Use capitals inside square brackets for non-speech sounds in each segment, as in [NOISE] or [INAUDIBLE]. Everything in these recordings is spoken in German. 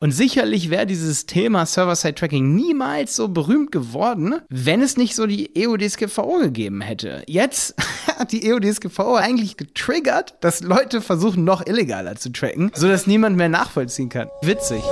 Und sicherlich wäre dieses Thema Server-Side-Tracking niemals so berühmt geworden, wenn es nicht so die EUDSGVO gegeben hätte. Jetzt [LAUGHS] hat die EUDSGVO eigentlich getriggert, dass Leute versuchen, noch illegaler zu tracken, sodass niemand mehr nachvollziehen kann. Witzig.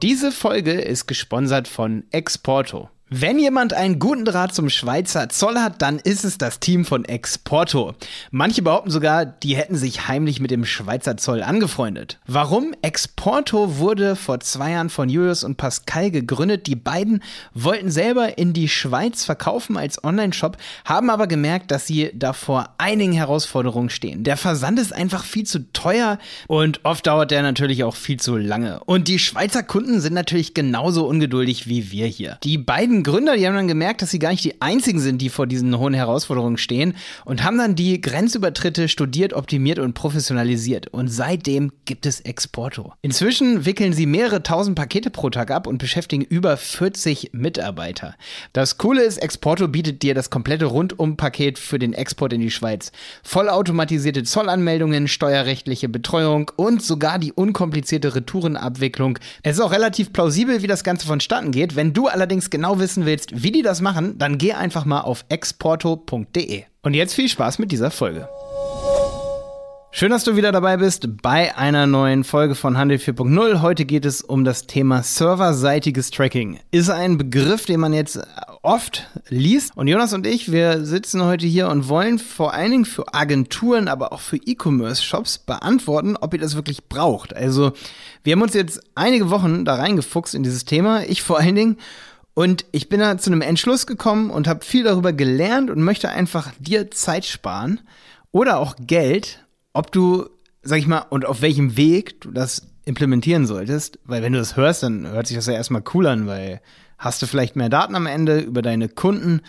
Diese Folge ist gesponsert von Exporto. Wenn jemand einen guten Draht zum Schweizer Zoll hat, dann ist es das Team von Exporto. Manche behaupten sogar, die hätten sich heimlich mit dem Schweizer Zoll angefreundet. Warum? Exporto wurde vor zwei Jahren von Julius und Pascal gegründet. Die beiden wollten selber in die Schweiz verkaufen als Online-Shop, haben aber gemerkt, dass sie da vor einigen Herausforderungen stehen. Der Versand ist einfach viel zu teuer und oft dauert der natürlich auch viel zu lange. Und die Schweizer Kunden sind natürlich genauso ungeduldig wie wir hier. Die beiden Gründer, die haben dann gemerkt, dass sie gar nicht die einzigen sind, die vor diesen hohen Herausforderungen stehen und haben dann die Grenzübertritte studiert, optimiert und professionalisiert. Und seitdem gibt es Exporto. Inzwischen wickeln sie mehrere tausend Pakete pro Tag ab und beschäftigen über 40 Mitarbeiter. Das Coole ist, Exporto bietet dir das komplette Rundum-Paket für den Export in die Schweiz. Vollautomatisierte Zollanmeldungen, steuerrechtliche Betreuung und sogar die unkomplizierte Retourenabwicklung. Es ist auch relativ plausibel, wie das Ganze vonstatten geht. Wenn du allerdings genau wissen wissen willst, wie die das machen, dann geh einfach mal auf exporto.de. Und jetzt viel Spaß mit dieser Folge. Schön, dass du wieder dabei bist bei einer neuen Folge von Handel 4.0. Heute geht es um das Thema serverseitiges Tracking. Ist ein Begriff, den man jetzt oft liest. Und Jonas und ich, wir sitzen heute hier und wollen vor allen Dingen für Agenturen, aber auch für E-Commerce-Shops beantworten, ob ihr das wirklich braucht. Also, wir haben uns jetzt einige Wochen da reingefuchst in dieses Thema. Ich vor allen Dingen. Und ich bin da zu einem Entschluss gekommen und habe viel darüber gelernt und möchte einfach dir Zeit sparen oder auch Geld, ob du, sag ich mal, und auf welchem Weg du das implementieren solltest. Weil wenn du das hörst, dann hört sich das ja erstmal cool an, weil hast du vielleicht mehr Daten am Ende über deine Kunden.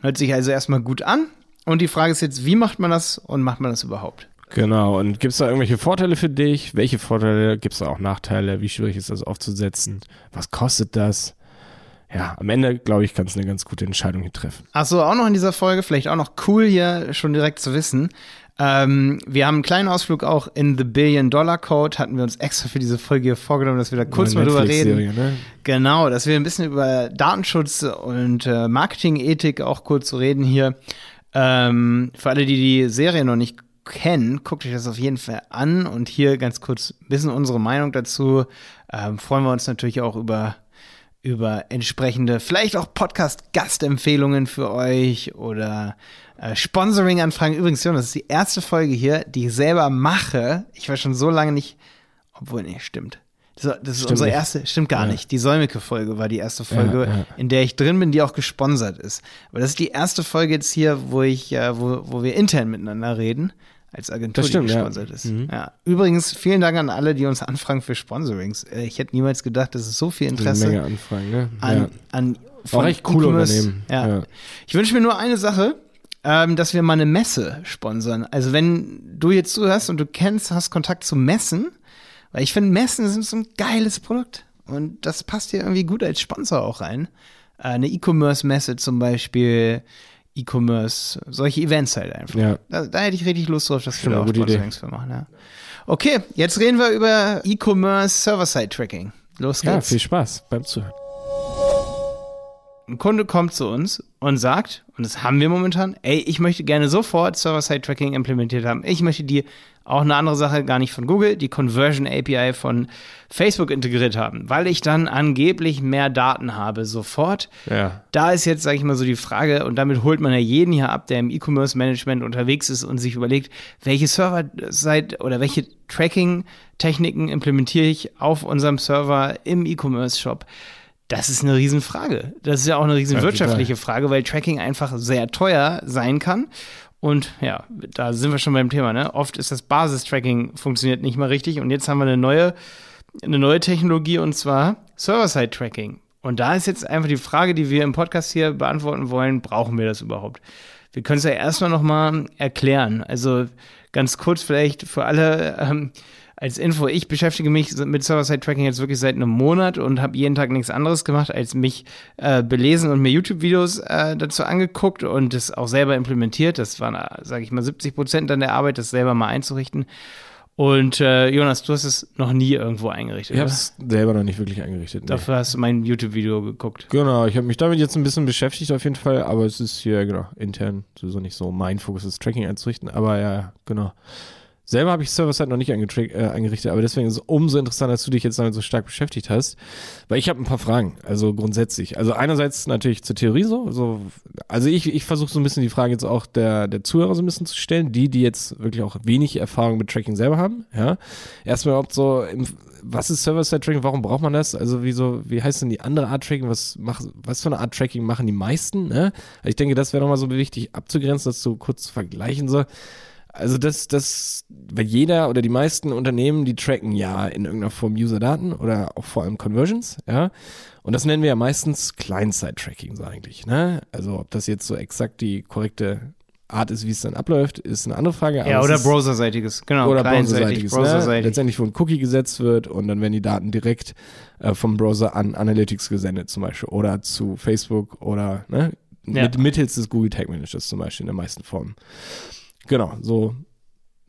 Hört sich also erstmal gut an. Und die Frage ist jetzt, wie macht man das und macht man das überhaupt? Genau, und gibt es da irgendwelche Vorteile für dich? Welche Vorteile? Gibt es da auch Nachteile? Wie schwierig ist das aufzusetzen? Was kostet das? Ja, am Ende, glaube ich, kannst du eine ganz gute Entscheidung hier treffen. Achso, auch noch in dieser Folge, vielleicht auch noch cool hier schon direkt zu wissen. Ähm, wir haben einen kleinen Ausflug auch in The Billion Dollar Code, hatten wir uns extra für diese Folge hier vorgenommen, dass wir da kurz mal drüber reden. Ne? Genau, dass wir ein bisschen über Datenschutz und äh, Marketingethik auch kurz zu reden hier. Ähm, für alle, die die Serie noch nicht kennen, guckt euch das auf jeden Fall an und hier ganz kurz ein bisschen unsere Meinung dazu. Ähm, freuen wir uns natürlich auch über über entsprechende, vielleicht auch Podcast-Gastempfehlungen für euch oder äh, Sponsoring-Anfragen. Übrigens, Jonas, das ist die erste Folge hier, die ich selber mache. Ich war schon so lange nicht, obwohl, nee, stimmt. Das, das ist unsere nicht. erste, stimmt gar ja. nicht. Die Säumike-Folge war die erste Folge, ja, ja. in der ich drin bin, die auch gesponsert ist. Aber das ist die erste Folge jetzt hier, wo ich, äh, wo, wo wir intern miteinander reden als Agentur, stimmt, die gesponsert ja. ist. Mhm. Ja. Übrigens, vielen Dank an alle, die uns anfragen für Sponsorings. Äh, ich hätte niemals gedacht, dass es so viel Interesse eine Menge Anfragen, ne? an, ja. an von echt coole Unternehmen. Ja. ja. Ich wünsche mir nur eine Sache, ähm, dass wir mal eine Messe sponsern. Also wenn du jetzt zuhörst und du kennst, hast Kontakt zu Messen, weil ich finde, Messen sind so ein geiles Produkt. Und das passt hier irgendwie gut als Sponsor auch rein. Äh, eine E-Commerce-Messe zum Beispiel, E-Commerce, solche Events halt einfach. Ja. Da, da, hätte ich richtig Lust drauf, dass wir da auch Sponsorings für machen. Ja. Okay, jetzt reden wir über E-Commerce Server-Side-Tracking. Los geht's. Ja, viel Spaß beim Zuhören. Ein Kunde kommt zu uns und sagt, und das haben wir momentan, ey, ich möchte gerne sofort Server-Side-Tracking implementiert haben. Ich möchte die auch eine andere Sache, gar nicht von Google, die Conversion API von Facebook integriert haben, weil ich dann angeblich mehr Daten habe sofort. Ja. Da ist jetzt, sage ich mal, so die Frage, und damit holt man ja jeden hier ab, der im E-Commerce-Management unterwegs ist und sich überlegt, welche Server seit oder welche Tracking-Techniken implementiere ich auf unserem Server im E-Commerce-Shop. Das ist eine Riesenfrage. Das ist ja auch eine riesen wirtschaftliche Frage, weil Tracking einfach sehr teuer sein kann. Und ja, da sind wir schon beim Thema. Ne? Oft ist das Basistracking funktioniert nicht mal richtig. Und jetzt haben wir eine neue, eine neue Technologie und zwar Server-Side-Tracking. Und da ist jetzt einfach die Frage, die wir im Podcast hier beantworten wollen: Brauchen wir das überhaupt? Wir können es ja erstmal noch mal erklären. Also ganz kurz vielleicht für alle. Ähm, als Info, ich beschäftige mich mit Server-Side-Tracking jetzt wirklich seit einem Monat und habe jeden Tag nichts anderes gemacht, als mich äh, belesen und mir YouTube-Videos äh, dazu angeguckt und das auch selber implementiert. Das waren, sage ich mal, 70 Prozent dann der Arbeit, das selber mal einzurichten. Und äh, Jonas, du hast es noch nie irgendwo eingerichtet. Ich habe es selber noch nicht wirklich eingerichtet. Nee. Dafür hast du mein YouTube-Video geguckt. Genau, ich habe mich damit jetzt ein bisschen beschäftigt auf jeden Fall, aber es ist hier genau intern sowieso nicht so mein Fokus, das Tracking einzurichten. Aber ja, genau. Selber habe ich Server-Side noch nicht äh, eingerichtet, aber deswegen ist es umso interessanter, dass du dich jetzt damit so stark beschäftigt hast, weil ich habe ein paar Fragen, also grundsätzlich. Also einerseits natürlich zur Theorie so, so also ich, ich versuche so ein bisschen die Frage jetzt auch der, der Zuhörer so ein bisschen zu stellen, die, die jetzt wirklich auch wenig Erfahrung mit Tracking selber haben, ja. Erstmal überhaupt so, im, was ist Server-Side-Tracking, warum braucht man das? Also wie so, wie heißt denn die andere Art Tracking, was, mach, was für eine Art Tracking machen die meisten, ne? Also ich denke, das wäre nochmal so wichtig abzugrenzen, das so kurz zu vergleichen so. Also das, das, weil jeder oder die meisten Unternehmen, die tracken ja in irgendeiner Form User-Daten oder auch vor allem Conversions, ja. Und das nennen wir ja meistens Client-Side-Tracking so eigentlich, ne? Also ob das jetzt so exakt die korrekte Art ist, wie es dann abläuft, ist eine andere Frage. Ja, oder browserseitiges, genau. Oder browserseitiges, ne? Letztendlich, wo ein Cookie gesetzt wird und dann werden die Daten direkt äh, vom Browser an Analytics gesendet zum Beispiel oder zu Facebook oder ne? Ja. Mit, mittels des Google Tag Managers zum Beispiel in der meisten Formen. Genau, so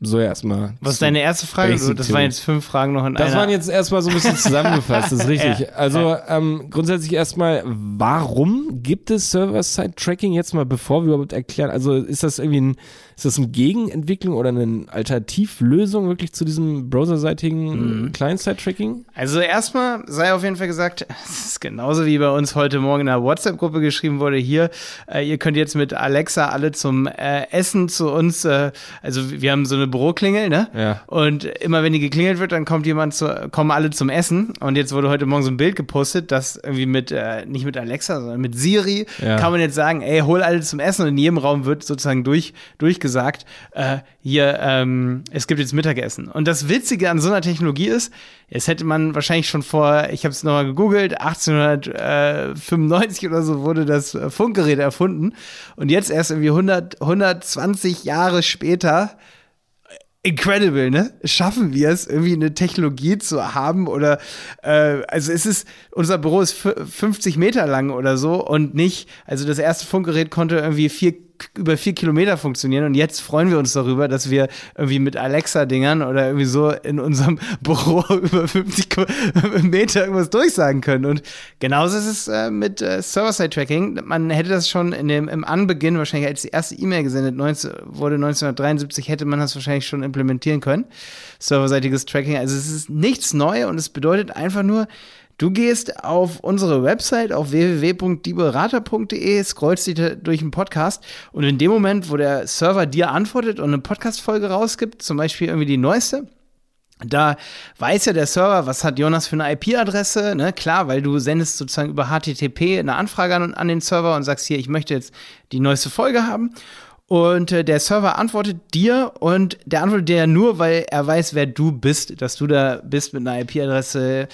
so erstmal. Was ist deine erste Frage? So, das waren jetzt fünf Fragen noch in Das einer. waren jetzt erstmal so ein bisschen [LAUGHS] zusammengefasst, das ist richtig. Ja. Also ähm, grundsätzlich erstmal, warum gibt es Server-Side-Tracking jetzt mal, bevor wir überhaupt erklären? Also ist das irgendwie ein ist das eine Gegenentwicklung oder eine Alternativlösung wirklich zu diesem browserseitigen mhm. Client-Side-Tracking? Also erstmal sei auf jeden Fall gesagt, [LAUGHS] es ist genauso wie bei uns heute Morgen in der WhatsApp-Gruppe geschrieben wurde, hier, äh, ihr könnt jetzt mit Alexa alle zum äh, Essen zu uns, äh, also wir haben so eine Büroklingel, ne? Ja. Und immer wenn die geklingelt wird, dann kommt jemand zu, kommen alle zum Essen. Und jetzt wurde heute Morgen so ein Bild gepostet, dass irgendwie mit, äh, nicht mit Alexa, sondern mit Siri ja. kann man jetzt sagen, ey, hol alle zum Essen und in jedem Raum wird sozusagen durch, durch gesagt, äh, hier, ähm, es gibt jetzt Mittagessen. Und das Witzige an so einer Technologie ist, es hätte man wahrscheinlich schon vor, ich habe es nochmal gegoogelt, 1895 oder so wurde das äh, Funkgerät erfunden. Und jetzt erst irgendwie 100, 120 Jahre später incredible, ne? Schaffen wir es, irgendwie eine Technologie zu haben oder äh, also es ist, unser Büro ist 50 Meter lang oder so und nicht, also das erste Funkgerät konnte irgendwie vier über vier Kilometer funktionieren und jetzt freuen wir uns darüber, dass wir irgendwie mit Alexa-Dingern oder irgendwie so in unserem [LAUGHS] Büro über 50 [LAUGHS] Meter irgendwas durchsagen können. Und genauso ist es äh, mit äh, Server-Side-Tracking. Man hätte das schon in dem, im Anbeginn, wahrscheinlich als die erste E-Mail gesendet 19, wurde 1973, hätte man das wahrscheinlich schon implementieren können. Serverseitiges Tracking. Also es ist nichts neu und es bedeutet einfach nur, Du gehst auf unsere Website auf www.dieberater.de, scrollst dich durch den Podcast und in dem Moment, wo der Server dir antwortet und eine Podcast-Folge rausgibt, zum Beispiel irgendwie die neueste, da weiß ja der Server, was hat Jonas für eine IP-Adresse, ne? Klar, weil du sendest sozusagen über HTTP eine Anfrage an, an den Server und sagst hier, ich möchte jetzt die neueste Folge haben. Und äh, der Server antwortet dir und der antwortet dir nur, weil er weiß, wer du bist, dass du da bist mit einer IP-Adresse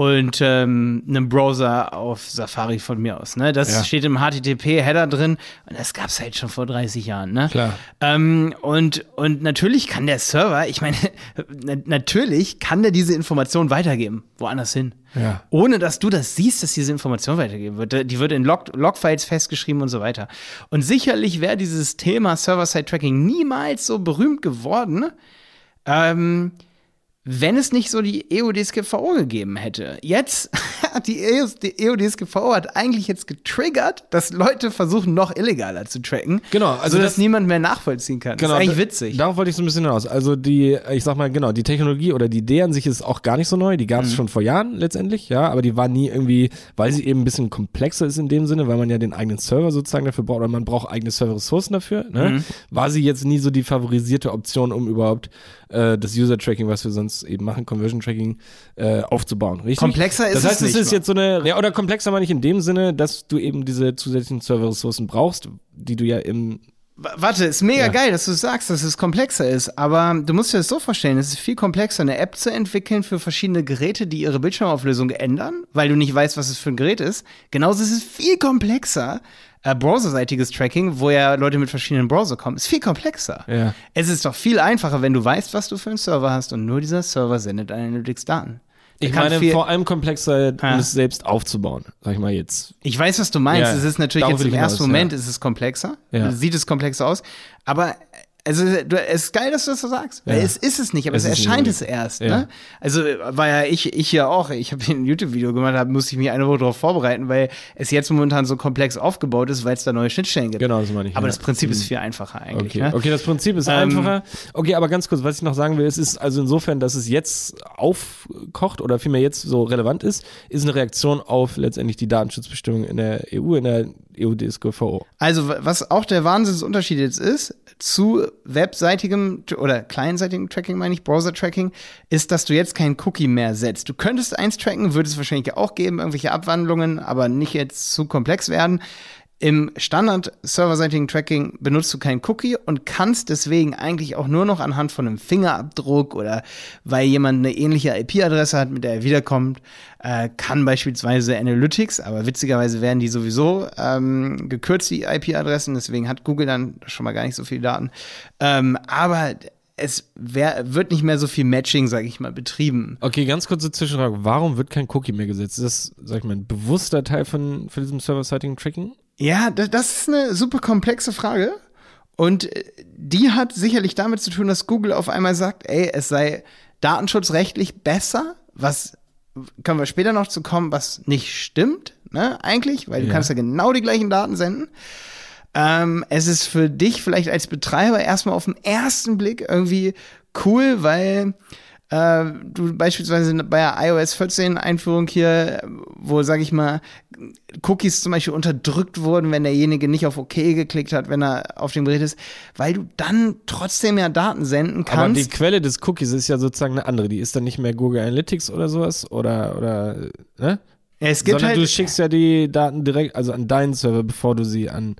und ähm, einem Browser auf Safari von mir aus. Ne? Das ja. steht im HTTP-Header drin und das gab es halt schon vor 30 Jahren. Ne? Klar. Ähm, und, und natürlich kann der Server, ich meine, [LAUGHS] natürlich kann der diese Information weitergeben, woanders hin. Ja. Ohne dass du das siehst, dass diese Information weitergeben wird. Die wird in Log Logfiles festgeschrieben und so weiter. Und sicherlich wäre dieses Thema Server-Side-Tracking niemals so berühmt geworden. Ähm, wenn es nicht so die EODSGVO gegeben hätte. Jetzt [LAUGHS] hat die, EODSGVO hat eigentlich jetzt getriggert, dass Leute versuchen, noch illegaler zu tracken. Genau, also sodass das, niemand mehr nachvollziehen kann. Genau, das ist eigentlich witzig. Darauf wollte ich so ein bisschen hinaus. Also die, ich sag mal, genau, die Technologie oder die Idee an sich ist auch gar nicht so neu. Die gab es mhm. schon vor Jahren letztendlich, ja, aber die war nie irgendwie, weil sie eben ein bisschen komplexer ist in dem Sinne, weil man ja den eigenen Server sozusagen dafür braucht oder man braucht eigene Serverressourcen dafür, ne? Mhm. War sie jetzt nie so die favorisierte Option, um überhaupt äh, das User-Tracking, was wir sonst eben machen, Conversion-Tracking, äh, aufzubauen. Richtig? Komplexer ist das heißt, es nicht. Das ist jetzt so eine, ja, oder komplexer meine ich in dem Sinne, dass du eben diese zusätzlichen Server-Ressourcen brauchst, die du ja im Warte, ist mega ja. geil, dass du sagst, dass es komplexer ist, aber du musst dir das so vorstellen, es ist viel komplexer, eine App zu entwickeln für verschiedene Geräte, die ihre Bildschirmauflösung ändern, weil du nicht weißt, was es für ein Gerät ist. Genauso ist es viel komplexer, äh, browserseitiges Tracking, wo ja Leute mit verschiedenen Browser kommen, ist viel komplexer. Ja. Es ist doch viel einfacher, wenn du weißt, was du für einen Server hast und nur dieser Server sendet Analytics-Daten. Ich meine, vor allem komplexer, um Ja. es selbst aufzubauen, sag ich mal jetzt. Ich weiß, was du meinst. Ja, es ist natürlich jetzt im ersten Moment ja. ist es komplexer. Ja. Sieht es komplexer aus. Aber also, es ist geil, dass du das so sagst. Ja. es ist es nicht, aber es, Es erscheint es erst. Ja. Ne? Also war ja ich, ich ja auch. Ich habe ein YouTube-Video gemacht, da musste ich mich eine Woche darauf vorbereiten, weil es jetzt momentan so komplex aufgebaut ist, weil es da neue Schnittstellen gibt. Genau, das meine ich. Aber ja. das Prinzip ist viel einfacher eigentlich. Okay. Ne? okay, das Prinzip ist Ähm, einfacher. Okay, aber ganz kurz, was ich noch sagen will, es ist also insofern, dass es jetzt aufkocht oder vielmehr jetzt so relevant ist, ist eine Reaktion auf letztendlich die Datenschutzbestimmungen in der EU, in der EU-DSGVO. Also, wa- was auch der Wahnsinnsunterschied jetzt ist zu webseitigem oder clientseitigem Tracking, meine ich, Browser-Tracking, ist, dass du jetzt kein Cookie mehr setzt. Du könntest eins tracken, würde es wahrscheinlich auch geben, irgendwelche Abwandlungen, aber nicht jetzt zu komplex werden. Im Standard-serverseitigen Tracking benutzt du kein Cookie und kannst deswegen eigentlich auch nur noch anhand von einem Fingerabdruck oder weil jemand eine ähnliche IP-Adresse hat, mit der er wiederkommt, äh, kann beispielsweise Analytics, aber witzigerweise werden die sowieso ähm, gekürzt, die IP-Adressen, deswegen hat Google dann schon mal gar nicht so viele Daten. Ähm, aber es wär, wird nicht mehr so viel Matching, sage ich mal, betrieben. Okay, ganz kurze Zwischenfrage. Warum wird kein Cookie mehr gesetzt? Ist das, sag ich mal, ein bewusster Teil von, von diesem Server-Siting-Tracking? Ja, das, ist eine super komplexe Frage. Und äh, die hat sicherlich damit zu tun, dass Google auf einmal sagt, ey, es sei datenschutzrechtlich besser, was können wir später noch zu kommen, was nicht stimmt, ne, eigentlich, weil du Ja. kannst ja genau die gleichen Daten senden. Ähm, es ist für dich vielleicht als Betreiber erstmal auf den ersten Blick irgendwie cool, weil äh, du beispielsweise bei der iOS 14 Einführung hier, wo, sag ich mal, Cookies zum Beispiel unterdrückt wurden, wenn derjenige nicht auf OK geklickt hat, wenn er auf dem Gerät ist, weil du dann trotzdem ja Daten senden Aber die kannst. Quelle des Cookies ist ja sozusagen eine andere. Die ist dann nicht mehr Google Analytics oder sowas oder, oder, ne? es gibt Sondern halt, du schickst ja die Daten direkt, also an deinen Server, bevor du sie an.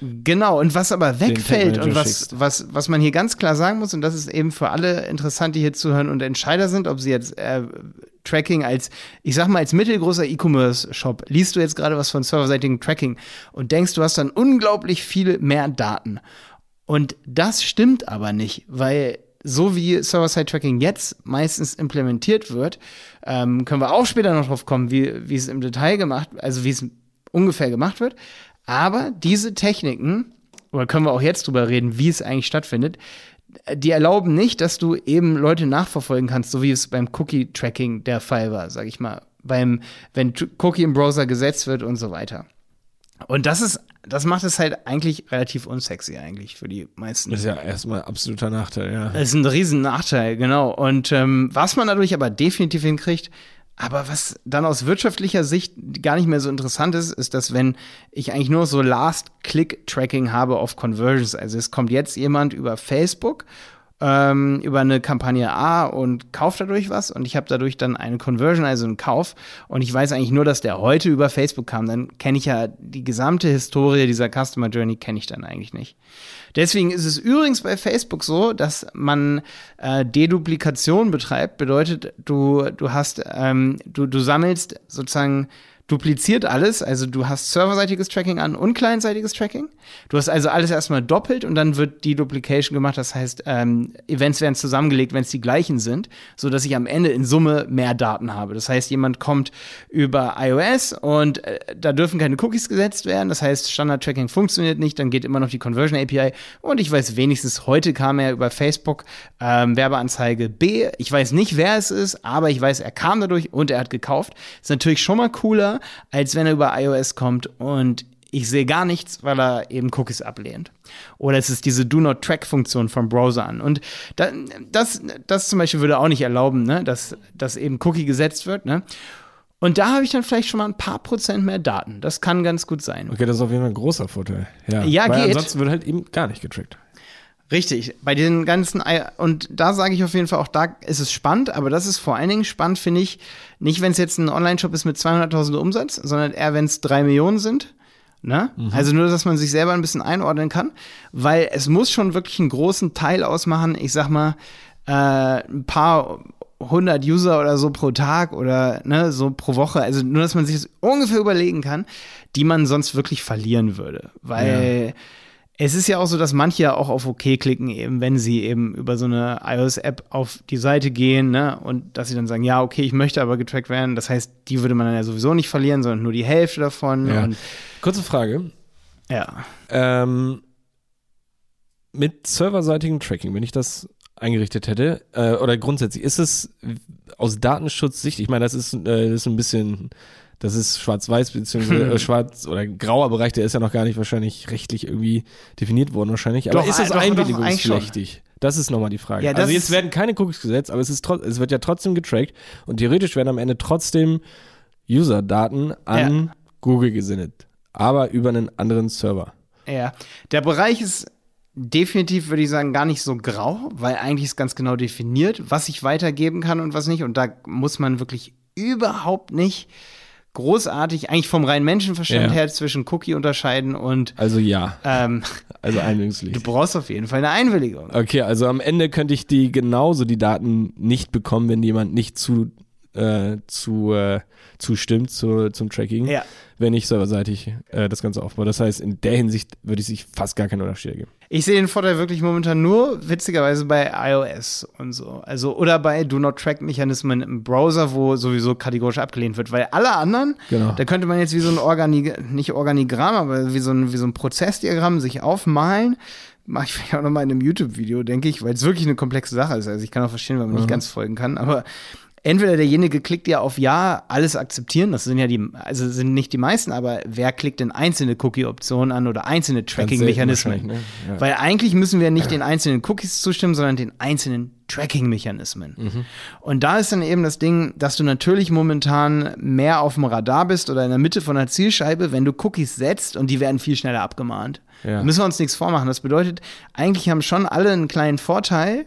Genau, und was aber wegfällt und was, schickst. was, was man hier ganz klar sagen muss, und das ist eben für alle interessant, die hier zuhören und Entscheider sind, ob sie jetzt äh, Tracking als, ich sag mal, als mittelgroßer E-Commerce-Shop, liest du jetzt gerade was von serverseitigem Tracking und denkst, du hast dann unglaublich viel mehr Daten. Und das stimmt aber nicht, weil so wie Server-Side-Tracking jetzt meistens implementiert wird, ähm, können wir auch später noch drauf kommen, wie, wie es im Detail gemacht, also wie es ungefähr gemacht wird. Aber diese Techniken, oder können wir auch jetzt drüber reden, wie es eigentlich stattfindet, die erlauben nicht, dass du eben Leute nachverfolgen kannst, so wie es beim Cookie-Tracking der Fall war, sag ich mal. Beim, wenn Cookie im Browser gesetzt wird und so weiter. Und das ist, das macht es halt eigentlich relativ unsexy eigentlich für die meisten. Das ist ja erstmal absoluter Nachteil, ja. Das ist ein riesen Nachteil, genau. Und ähm, was man dadurch aber definitiv hinkriegt, aber was dann aus wirtschaftlicher Sicht gar nicht mehr so interessant ist, ist, dass wenn ich eigentlich nur so Last-Click-Tracking habe auf Conversions, also es kommt jetzt jemand über Facebook ähm, über eine Kampagne A und kauft dadurch was und ich habe dadurch dann eine Conversion, also einen Kauf und ich weiß eigentlich nur, dass der heute über Facebook kam, dann kenne ich ja die gesamte Historie dieser Customer Journey kenne ich dann eigentlich nicht. Deswegen ist es übrigens bei Facebook so, dass man äh, Deduplikation betreibt. Bedeutet, du, du hast, ähm, du, du sammelst sozusagen dupliziert alles, also du hast serverseitiges Tracking an und clientseitiges Tracking. Du hast also alles erstmal doppelt und dann wird die Duplication gemacht. Das heißt, ähm, Events werden zusammengelegt, wenn es die gleichen sind, so dass ich am Ende in Summe mehr Daten habe. Das heißt, jemand kommt über iOS und äh, da dürfen keine Cookies gesetzt werden. Das heißt, Standard-Tracking funktioniert nicht, dann geht immer noch die Conversion API und ich weiß wenigstens, heute kam er über Facebook ähm, Werbeanzeige B. Ich weiß nicht, wer es ist, aber ich weiß, er kam dadurch und er hat gekauft. Ist natürlich schon mal cooler, als wenn er über iOS kommt und ich sehe gar nichts, weil er eben Cookies ablehnt. Oder es ist diese Do Not Track Funktion vom Browser an. Und da, das, das zum Beispiel würde auch nicht erlauben, ne, dass, dass eben Cookie gesetzt wird. Ne? Und da habe ich dann vielleicht schon mal ein paar Prozent mehr Daten. Das kann ganz gut sein. Okay, das ist auf jeden Fall ein großer Vorteil. Ja, Ja, Weil geht. ansonsten wird halt eben gar nicht getrackt. Richtig, bei den ganzen, I und da sage ich auf jeden Fall auch, da ist es spannend, aber das ist vor allen Dingen spannend, finde ich, nicht wenn es jetzt ein Online-Shop ist mit 200.000 Umsatz, sondern eher, wenn es drei Millionen sind. Ne? Also nur, dass man sich selber ein bisschen einordnen kann, weil es muss schon wirklich einen großen Teil ausmachen, ich sag mal, äh, ein paar 100 User oder so pro Tag oder ne, so pro Woche. Also nur, dass man sich das ungefähr überlegen kann, die man sonst wirklich verlieren würde. Weil ja. Es ist ja auch so, dass manche ja auch auf OK klicken, eben wenn sie eben über so eine iOS-App auf die Seite gehen, ne, und dass sie dann sagen, ja, okay, ich möchte aber getrackt werden. Das heißt, die würde man dann ja sowieso nicht verlieren, sondern nur die Hälfte davon. Ja. Kurze Frage. Ja. Ähm, mit serverseitigem Tracking, wenn ich das eingerichtet hätte, äh, oder grundsätzlich, ist es aus Datenschutzsicht, ich meine, das ist, äh, das ist ein bisschen, das ist schwarz-weiß, beziehungsweise [LAUGHS] äh, schwarz- oder grauer Bereich, der ist ja noch gar nicht wahrscheinlich rechtlich irgendwie definiert worden wahrscheinlich. Aber Doch, ist es doch, einwilligungspflichtig? Das ist nochmal die Frage. Ja, also das jetzt werden keine Cookies gesetzt, aber es, ist es wird ja trotzdem getrackt und theoretisch werden am Ende trotzdem User-Daten an Google gesendet, aber über einen anderen Server. Ja, der Bereich ist definitiv, würde ich sagen, gar nicht so grau, weil eigentlich ist ganz genau definiert, was ich weitergeben kann und was nicht. Und da muss man wirklich überhaupt nicht großartig, eigentlich vom reinen Menschenverstand Ja. her, zwischen Cookie unterscheiden und Also ja, ähm, [LAUGHS] also du einwilligungspflichtig. brauchst auf jeden Fall eine Einwilligung. Okay, also am Ende könnte ich die genauso die Daten nicht bekommen, wenn jemand nicht zu, äh, zu äh, zustimmt zu, zum Tracking, Ja. Wenn ich serverseitig äh, das Ganze aufbaue. Das heißt, in der Hinsicht würde ich sich fast gar keinen Unterschied ergeben. Ich sehe den Vorteil wirklich momentan nur, witzigerweise, bei iOS und so. Also, oder bei Do-Not-Track-Mechanismen im Browser, wo sowieso kategorisch abgelehnt wird. Weil alle anderen, Genau. da könnte man jetzt wie so ein Organi nicht Organigramm, aber wie so ein, wie so ein Prozessdiagramm sich aufmalen. Mache ich vielleicht auch nochmal in einem YouTube-Video, denke ich, weil es wirklich eine komplexe Sache ist. Also ich kann auch verstehen, wenn man nicht ganz folgen kann, aber entweder derjenige klickt ja auf Ja, alles akzeptieren, das sind ja die, also sind nicht die meisten, aber wer klickt denn einzelne Cookie-Optionen an oder einzelne Tracking-Mechanismen? ne? Ja. Weil eigentlich müssen wir nicht den einzelnen Cookies zustimmen, sondern den einzelnen Tracking-Mechanismen. Mhm. Und da ist dann eben das Ding, dass du natürlich momentan mehr auf dem Radar bist oder in der Mitte von der Zielscheibe, wenn du Cookies setzt und die werden viel schneller abgemahnt. Ja. Da müssen wir uns nichts vormachen. Das bedeutet, eigentlich haben schon alle einen kleinen Vorteil.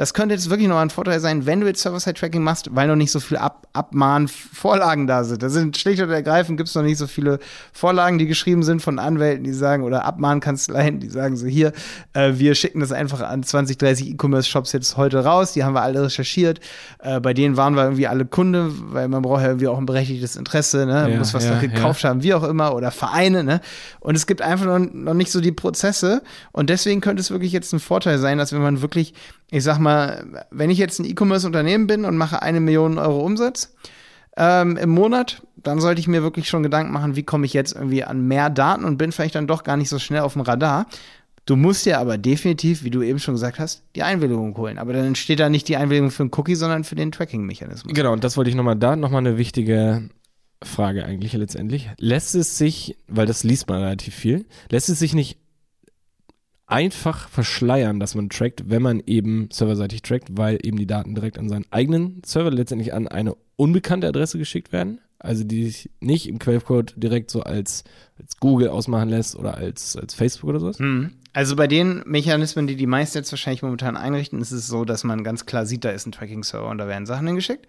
Das könnte jetzt wirklich noch ein Vorteil sein, wenn du jetzt Server-Side-Tracking machst, weil noch nicht so viele Ab Abmahn-Vorlagen da sind. Da sind schlicht und ergreifend gibt es noch nicht so viele Vorlagen, die geschrieben sind von Anwälten, die sagen, oder Abmahnkanzleien, die sagen so, hier, äh, wir schicken das einfach an 20, 30 E-Commerce-Shops jetzt heute raus, die haben wir alle recherchiert. Äh, bei denen waren wir irgendwie alle Kunde, weil man braucht ja irgendwie auch ein berechtigtes Interesse, ne? Ja, muss was ja, da gekauft haben, wie auch immer, oder Vereine, ne? Und es gibt einfach noch, noch nicht so die Prozesse. Und deswegen könnte es wirklich jetzt ein Vorteil sein, dass wenn man wirklich, ich sag mal, wenn ich jetzt ein E-Commerce-Unternehmen bin und mache eine Million Euro Umsatz ähm, im Monat, dann sollte ich mir wirklich schon Gedanken machen, wie komme ich jetzt irgendwie an mehr Daten und bin vielleicht dann doch gar nicht so schnell auf dem Radar. Du musst dir aber definitiv, wie du eben schon gesagt hast, die Einwilligung holen. Aber dann steht da nicht die Einwilligung für einen Cookie, sondern für den Tracking-Mechanismus. Genau, und das wollte ich nochmal da, nochmal eine wichtige Frage eigentlich letztendlich. Lässt es sich, weil das liest man relativ viel, lässt es sich nicht einfach verschleiern, dass man trackt, wenn man eben serverseitig trackt, weil eben die Daten direkt an seinen eigenen Server letztendlich an eine unbekannte Adresse geschickt werden, also die sich nicht im Quellcode direkt so als, als Google ausmachen lässt oder als, als Facebook oder sowas. Hm. Also bei den Mechanismen, die die meisten jetzt wahrscheinlich momentan einrichten, ist es so, dass man ganz klar sieht, da ist ein Tracking-Server und da werden Sachen hingeschickt.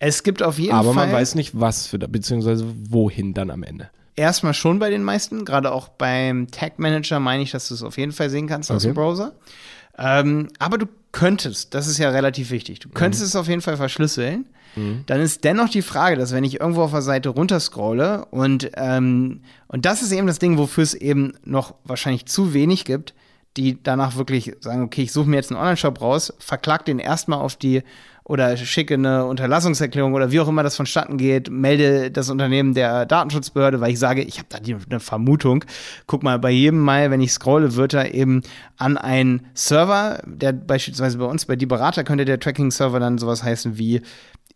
Es gibt auf jeden Aber Fall man weiß nicht, was für, beziehungsweise wohin dann am Ende. Erstmal schon bei den meisten, gerade auch beim Tag Manager meine ich, dass du es auf jeden Fall sehen kannst aus Okay. dem Browser. Ähm, aber du könntest, das ist ja relativ wichtig, du könntest es auf jeden Fall verschlüsseln. Dann ist dennoch die Frage, dass wenn ich irgendwo auf der Seite runterscrolle und, ähm, und das ist eben das Ding, wofür es eben noch wahrscheinlich zu wenig gibt, die danach wirklich sagen, okay, ich suche mir jetzt einen Online-Shop raus, verklag den erstmal auf die oder schicke eine Unterlassungserklärung oder wie auch immer das vonstatten geht, melde das Unternehmen der Datenschutzbehörde, weil ich sage, ich habe da die, eine Vermutung. Guck mal, bei jedem Mal, wenn ich scrolle, wird er eben an einen Server, der beispielsweise bei uns, bei die Berater, könnte der Tracking-Server dann sowas heißen wie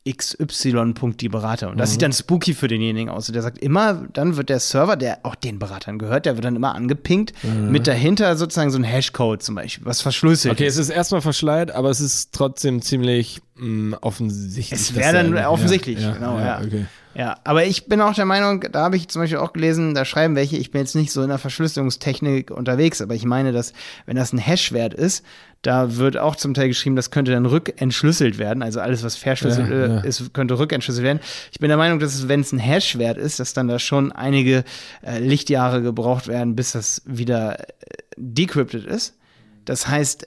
xy.die Berater. Und das sieht dann spooky für denjenigen aus. Und der sagt immer, dann wird der Server, der auch den Beratern gehört, der wird dann immer angepinkt mit dahinter sozusagen so ein Hashcode zum Beispiel, was verschlüsselt Okay, ist. es ist erstmal verschleiert, aber es ist trotzdem ziemlich mh, offensichtlich. Es wäre dann er- offensichtlich, ja, genau, ja. Okay. Ja, aber ich bin auch der Meinung, da habe ich zum Beispiel auch gelesen, da schreiben welche, ich bin jetzt nicht so in der Verschlüsselungstechnik unterwegs, aber ich meine, dass, wenn das ein Hash-Wert ist, da wird auch zum Teil geschrieben, das könnte dann rückentschlüsselt werden. Also alles, was verschlüsselt Ja, ja. äh, ist, könnte rückentschlüsselt werden. Ich bin der Meinung, dass es, wenn es ein Hash-Wert ist, dass dann da schon einige äh, Lichtjahre gebraucht werden, bis das wieder äh, decrypted ist. Das heißt,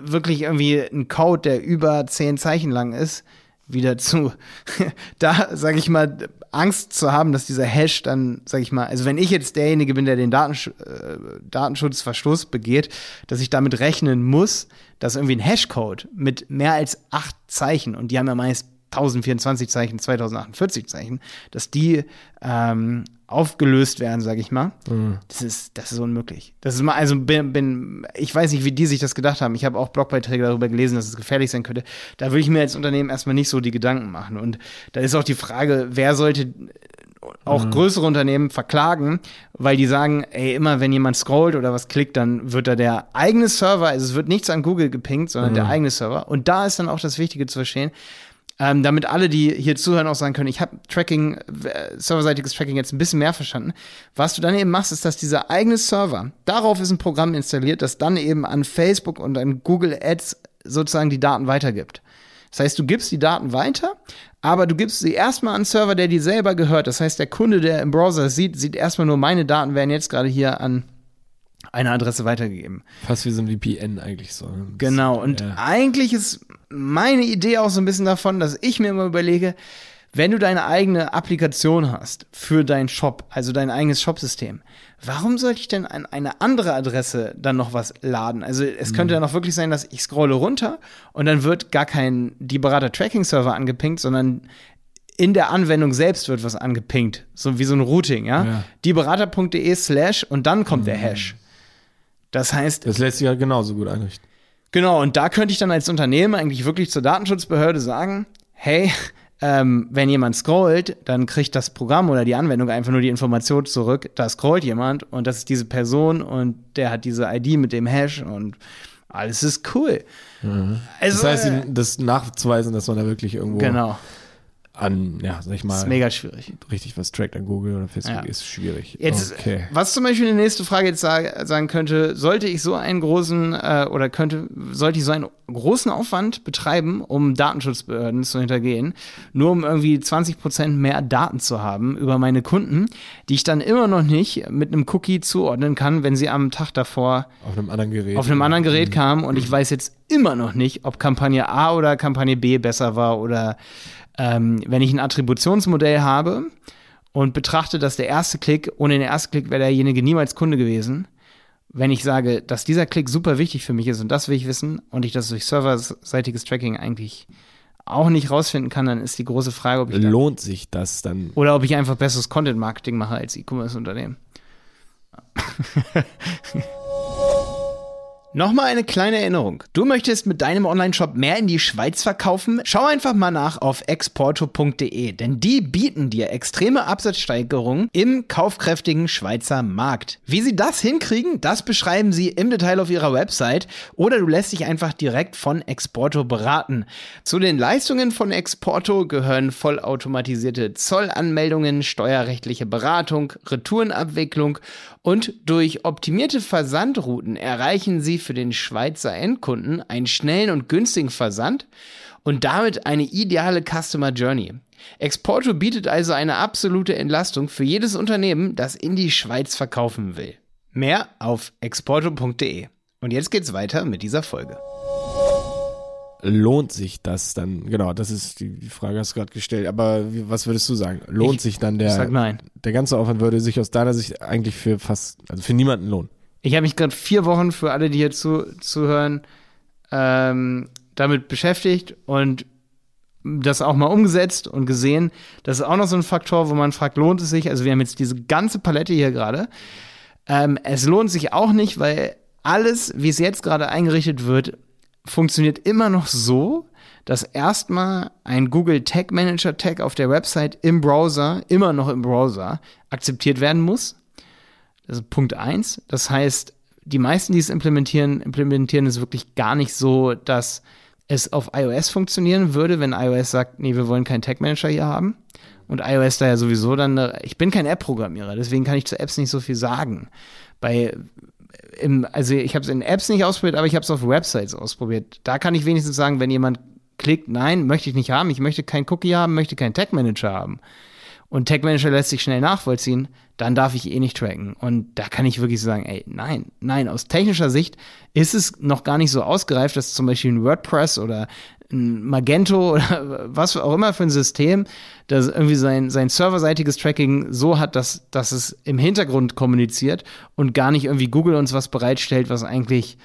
wirklich irgendwie einen Code, der über zehn Zeichen lang ist, wieder zu, [LAUGHS] da, sage ich mal, Angst zu haben, dass dieser Hash dann, sage ich mal, also wenn ich jetzt derjenige bin, der den Datensch äh, Datenschutzverstoß begeht, dass ich damit rechnen muss, dass irgendwie ein Hashcode mit mehr als acht Zeichen, und die haben ja meist 1024 Zeichen, 2048 Zeichen, dass die ähm, aufgelöst werden, sage ich mal. Mhm. Das ist das ist unmöglich. Das ist mal also bin, bin ich weiß nicht, wie die sich das gedacht haben. Ich habe auch Blogbeiträge darüber gelesen, dass es gefährlich sein könnte. Da würde ich mir als Unternehmen erstmal nicht so die Gedanken machen und da ist auch die Frage, wer sollte auch mhm. größere Unternehmen verklagen, weil die sagen, ey, immer wenn jemand scrollt oder was klickt, dann wird da der eigene Server, also es wird nichts an Google gepinkt, sondern mhm. der eigene Server. Und da ist dann auch das Wichtige zu verstehen, ähm, damit alle, die hier zuhören, auch sagen können, ich habe Tracking, äh, serverseitiges Tracking jetzt ein bisschen mehr verstanden. Was du dann eben machst, ist, dass dieser eigene Server, darauf ist ein Programm installiert, das dann eben an Facebook und an Google Ads sozusagen die Daten weitergibt. Das heißt, du gibst die Daten weiter, aber du gibst sie erstmal an einen Server, der dir selber gehört. Das heißt, der Kunde, der im Browser sieht, sieht erstmal nur, meine Daten werden jetzt gerade hier an eine Adresse weitergegeben. Fast wie so ein VPN eigentlich so. Genau, und ja. eigentlich ist meine Idee auch so ein bisschen davon, dass ich mir immer überlege, wenn du deine eigene Applikation hast für deinen Shop, also dein eigenes Shopsystem, warum sollte ich denn an eine andere Adresse dann noch was laden? Also es mhm. könnte ja noch wirklich sein, dass ich scrolle runter und dann wird gar kein die Berater Tracking Server angepinkt, sondern in der Anwendung selbst wird was angepinkt, so wie so ein Routing, ja? ja. dieberater.de slash und dann kommt mhm. der Hash. Das heißt. Das lässt sich ja genauso gut einrichten. Genau, und da könnte ich dann als Unternehmen eigentlich wirklich zur Datenschutzbehörde sagen, hey, ähm, wenn jemand scrollt, dann kriegt das Programm oder die Anwendung einfach nur die Information zurück, da scrollt jemand und das ist diese Person und der hat diese ID mit dem Hash und alles ist cool. Mhm. Also, das heißt, äh, das nachzuweisen, dass man da wirklich irgendwo genau an, ja, sag ich mal. Das ist mega schwierig. Richtig was trackt an Google oder Facebook ja. ist schwierig. Jetzt, okay. was zum Beispiel die nächste Frage jetzt sag, sagen könnte, sollte ich so einen großen äh, oder könnte, sollte ich so einen großen Aufwand betreiben, um Datenschutzbehörden zu hintergehen, nur um irgendwie 20 Prozent mehr Daten zu haben über meine Kunden, die ich dann immer noch nicht mit einem Cookie zuordnen kann, wenn sie am Tag davor auf einem anderen Gerät, auf einem anderen Gerät mhm. kamen und ich weiß jetzt immer noch nicht, ob Kampagne A oder Kampagne B besser war oder ähm, wenn ich ein Attributionsmodell habe und betrachte, dass der erste Klick, ohne den ersten Klick wäre derjenige niemals Kunde gewesen, wenn ich sage, dass dieser Klick super wichtig für mich ist und das will ich wissen und ich das durch serverseitiges Tracking eigentlich auch nicht rausfinden kann, dann ist die große Frage, ob ich lohnt sich das dann oder ob ich einfach besseres Content Marketing mache als E-Commerce Unternehmen. [LAUGHS] Nochmal eine kleine Erinnerung. Du möchtest mit deinem Online-Shop mehr in die Schweiz verkaufen? Schau einfach mal nach auf exporto.de, denn die bieten dir extreme Absatzsteigerungen im kaufkräftigen Schweizer Markt. Wie sie das hinkriegen, das beschreiben sie im Detail auf ihrer Website oder du lässt dich einfach direkt von Exporto beraten. Zu den Leistungen von Exporto gehören vollautomatisierte Zollanmeldungen, steuerrechtliche Beratung, Retourenabwicklung und durch optimierte Versandrouten erreichen sie für den Schweizer Endkunden einen schnellen und günstigen Versand und damit eine ideale Customer Journey. Exporto bietet also eine absolute Entlastung für jedes Unternehmen, das in die Schweiz verkaufen will. Mehr auf exporto.de. Und jetzt geht's weiter mit dieser Folge lohnt sich das dann? Genau, das ist die, die Frage, hast du gerade gestellt. Aber wie, was würdest du sagen? Lohnt ich, sich dann der, sag nein. der ganze Aufwand würde sich aus deiner Sicht eigentlich für fast, also für niemanden lohnen? Ich habe mich gerade vier Wochen für alle, die hier zu, zuhören, ähm, damit beschäftigt und das auch mal umgesetzt und gesehen. Das ist auch noch so ein Faktor, wo man fragt, lohnt es sich? Also wir haben jetzt diese ganze Palette hier gerade. Ähm, es lohnt sich auch nicht, weil alles, wie es jetzt gerade eingerichtet wird, funktioniert immer noch so, dass erstmal ein Google Tag Manager Tag auf der Website im Browser, immer noch im Browser, akzeptiert werden muss. Das ist Punkt eins. Das heißt, die meisten, die es implementieren, implementieren es wirklich gar nicht so, dass es auf iOS funktionieren würde, wenn iOS sagt, nee, wir wollen keinen Tag Manager hier haben. Und iOS da ja sowieso dann, ich bin kein App-Programmierer, deswegen kann ich zu Apps nicht so viel sagen. Bei im, also ich habe es in Apps nicht ausprobiert, aber ich habe es auf Websites ausprobiert. Da kann ich wenigstens sagen, wenn jemand klickt, nein, möchte ich nicht haben, ich möchte keinen Cookie haben, möchte keinen Tag Manager haben. Und Tag Manager lässt sich schnell nachvollziehen, dann darf ich eh nicht tracken. Und da kann ich wirklich sagen, ey, nein, nein, aus technischer Sicht ist es noch gar nicht so ausgereift, dass zum Beispiel ein WordPress oder ein Magento [LAUGHS] oder was auch immer für ein System, das irgendwie sein, sein serverseitiges Tracking so hat, dass, dass es im Hintergrund kommuniziert und gar nicht irgendwie Google uns was bereitstellt, was eigentlich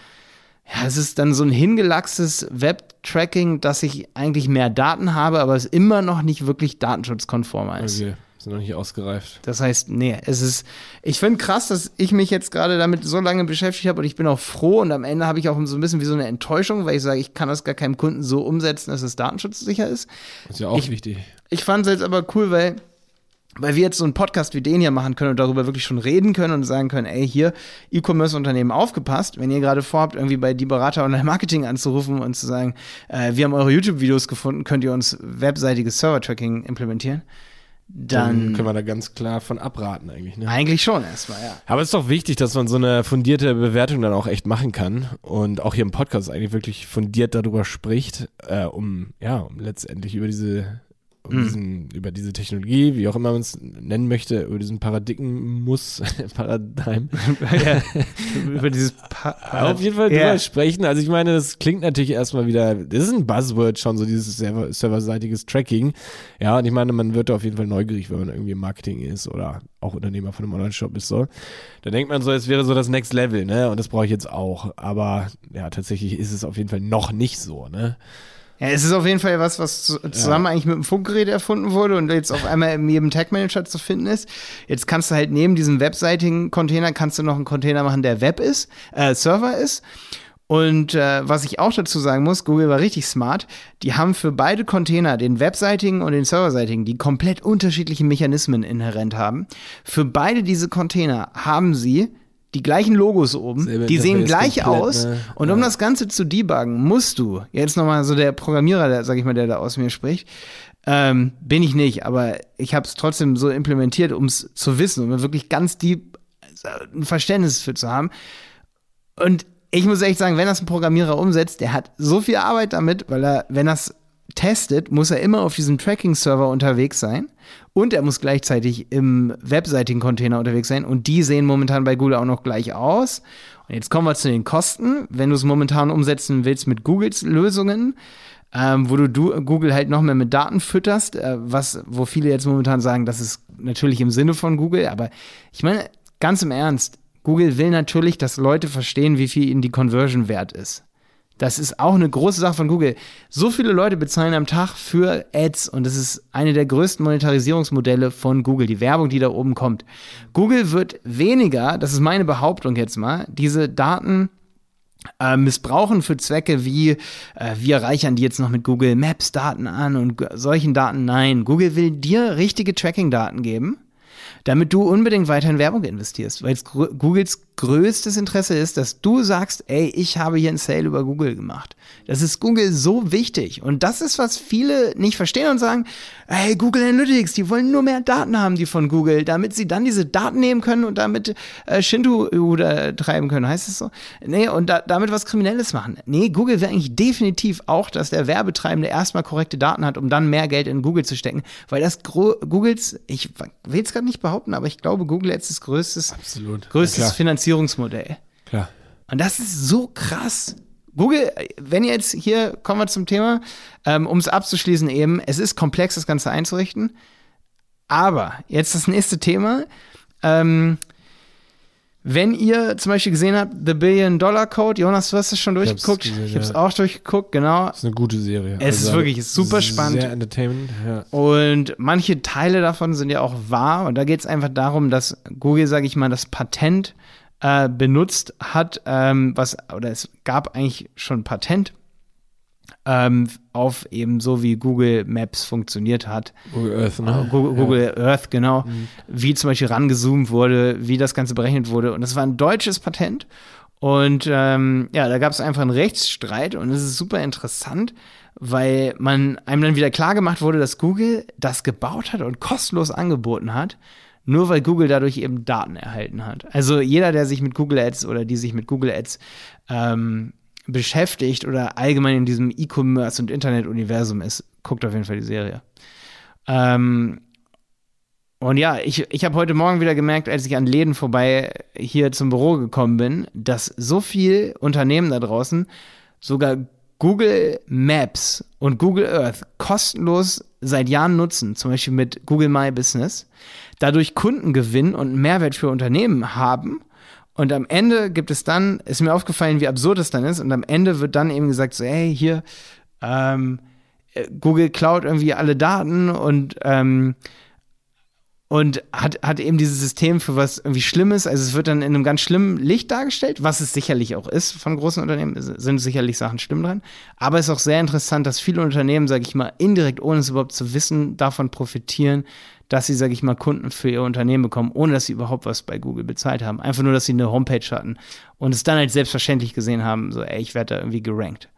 ja, es ist dann so ein hingelachstes Web-Tracking, dass ich eigentlich mehr Daten habe, aber es immer noch nicht wirklich datenschutzkonform ist. Okay. Sind noch nicht ausgereift. Das heißt, nee, es ist, ich finde krass, dass ich mich jetzt gerade damit so lange beschäftigt habe und ich bin auch froh und am Ende habe ich auch so ein bisschen wie so eine Enttäuschung, weil ich sage, ich kann das gar keinem Kunden so umsetzen, dass es datenschutzsicher ist. Das ist ja auch ich, wichtig. Ich fand es jetzt aber cool, weil weil wir jetzt so einen Podcast wie den hier machen können und darüber wirklich schon reden können und sagen können, ey, hier, E-Commerce-Unternehmen aufgepasst, wenn ihr gerade vorhabt, irgendwie bei die Berater Online-Marketing anzurufen und zu sagen, äh, wir haben eure YouTube-Videos gefunden, könnt ihr uns webseitiges Server-Tracking implementieren? Dann, Dann können wir da ganz klar von abraten eigentlich. Ne? Eigentlich schon erstmal, ja. Aber es ist doch wichtig, dass man so eine fundierte Bewertung dann auch echt machen kann und auch hier im Podcast eigentlich wirklich fundiert darüber spricht, äh, um ja, um letztendlich über diese um Mhm. diesen, über diese Technologie, wie auch immer man es nennen möchte, über diesen Paradigmus, [LAUGHS] Paradigm, [LAUGHS] ja. [LAUGHS] Über dieses pa auf jeden Fall Ja. drüber sprechen. Also ich meine, das klingt natürlich erstmal wieder, das ist ein Buzzword schon, so dieses server- serverseitiges Tracking. Ja, und ich meine, man wird da auf jeden Fall neugierig, wenn man irgendwie im Marketing ist oder auch Unternehmer von einem Online-Shop ist so. Da denkt man so, es wäre so das Next Level, ne? Und das brauche ich jetzt auch. Aber ja, tatsächlich ist es auf jeden Fall noch nicht so, ne? Ja, es ist auf jeden Fall was, was zu- zusammen eigentlich mit dem Funkgerät erfunden wurde und jetzt auf einmal in jedem Tag Manager zu finden ist. Jetzt kannst du halt neben diesem webseitigen Container kannst du noch einen Container machen, der Web ist, äh, Server ist. Und äh, was ich auch dazu sagen muss, Google war richtig smart. Die haben für beide Container, den webseitigen und den serverseitigen, die komplett unterschiedliche Mechanismen inhärent haben. Für beide diese Container haben sie die gleichen Logos oben, Selbe die sehen gleich aus. ne? Und um Ja. das Ganze zu debuggen, musst du, jetzt nochmal so der Programmierer, der, sag ich mal, der da aus mir spricht, ähm, bin ich nicht, aber ich habe es trotzdem so implementiert, um es zu wissen, um wirklich ganz deep äh, ein Verständnis für zu haben. Und ich muss echt sagen, wenn das ein Programmierer umsetzt, der hat so viel Arbeit damit, weil er, wenn es testet, muss er immer auf diesem Tracking-Server unterwegs sein und er muss gleichzeitig im webseitigen Container unterwegs sein und die sehen momentan bei Google auch noch gleich aus. Und jetzt kommen wir zu den Kosten. Wenn du es momentan umsetzen willst mit Googles Lösungen, ähm, wo du, du Google halt noch mehr mit Daten fütterst, äh, was, wo viele jetzt momentan sagen, das ist natürlich im Sinne von Google, aber ich meine, ganz im Ernst, Google will natürlich, dass Leute verstehen, wie viel ihnen die Conversion wert ist. Das ist auch eine große Sache von Google. So viele Leute bezahlen am Tag für Ads und das ist eine der größten Monetarisierungsmodelle von Google, die Werbung, die da oben kommt. Google wird weniger, das ist meine Behauptung jetzt mal, diese Daten äh, missbrauchen für Zwecke wie, äh, wir reichern die jetzt noch mit Google Maps Daten an und solchen Daten. Nein, Google will dir richtige Tracking-Daten geben, damit du unbedingt weiter in Werbung investierst, weil Googles größtes Interesse ist, dass du sagst, ey, ich habe hier einen Sale über Google gemacht. Das ist Google so wichtig und das ist, was viele nicht verstehen und sagen, ey, Google Analytics, die wollen nur mehr Daten haben, die von Google, damit sie dann diese Daten nehmen können und damit äh, Shinto oder treiben können, heißt es so? Nee, und da, damit was Kriminelles machen. Nee, Google will eigentlich definitiv auch, dass der Werbetreibende erstmal korrekte Daten hat, um dann mehr Geld in Google zu stecken, weil das gro Googles, ich will es gerade nicht behaupten, aber ich glaube, Google ist größtes, Absolut. größtes Ja, klar. Finanzierungsmodell. klar. Und das ist so krass. Google, wenn ihr jetzt hier kommen wir zum Thema, ähm, um es abzuschließen eben, es ist komplex, das Ganze einzurichten. Aber jetzt das nächste Thema. Ähm, wenn ihr zum Beispiel gesehen habt, The Billion Dollar Code, Jonas, du hast es schon durchgeguckt. ich habe es ja. auch durchgeguckt, genau. Das ist eine gute Serie. Also Es ist wirklich super spannend. Sehr entertainment, ja. Und manche Teile davon sind ja auch wahr. Und da geht es einfach darum, dass Google, sage ich mal, das Patent äh, benutzt hat, ähm, was, oder es gab eigentlich schon ein Patent ähm, auf eben so, wie Google Maps funktioniert hat. Google Earth, ne? Google, Google Earth, genau. Mhm. Wie zum Beispiel rangezoomt wurde, wie das Ganze berechnet wurde. Und das war ein deutsches Patent. Und ähm, ja, da gab es einfach einen Rechtsstreit und es ist super interessant, weil man einem dann wieder klar gemacht wurde, dass Google das gebaut hat und kostenlos angeboten hat, nur weil Google dadurch eben Daten erhalten hat. Also jeder, der sich mit Google Ads oder die sich mit Google Ads ähm, beschäftigt oder allgemein in diesem E-Commerce und Internet-Universum ist, guckt auf jeden Fall die Serie. Ähm, Und ja, ich, ich habe heute Morgen wieder gemerkt, als ich an Läden vorbei hier zum Büro gekommen bin, dass so viel Unternehmen da draußen sogar Google Maps und Google Earth kostenlos seit Jahren nutzen, zum Beispiel mit Google My Business, dadurch Kundengewinn und Mehrwert für Unternehmen haben. Und am Ende gibt es dann, ist mir aufgefallen, wie absurd es dann ist, und am Ende wird dann eben gesagt, so, hey, hier, ähm, Google klaut irgendwie alle Daten und ähm, und hat, hat eben dieses System für was irgendwie Schlimmes. Also es wird dann in einem ganz schlimmen Licht dargestellt, was es sicherlich auch ist von großen Unternehmen, sind sicherlich Sachen schlimm dran. Aber es ist auch sehr interessant, dass viele Unternehmen, sage ich mal, indirekt, ohne es überhaupt zu wissen, davon profitieren, dass sie, sage ich mal, Kunden für ihr Unternehmen bekommen, ohne dass sie überhaupt was bei Google bezahlt haben. Einfach nur, dass sie eine Homepage hatten und es dann halt selbstverständlich gesehen haben, so, ey, ich werde da irgendwie gerankt.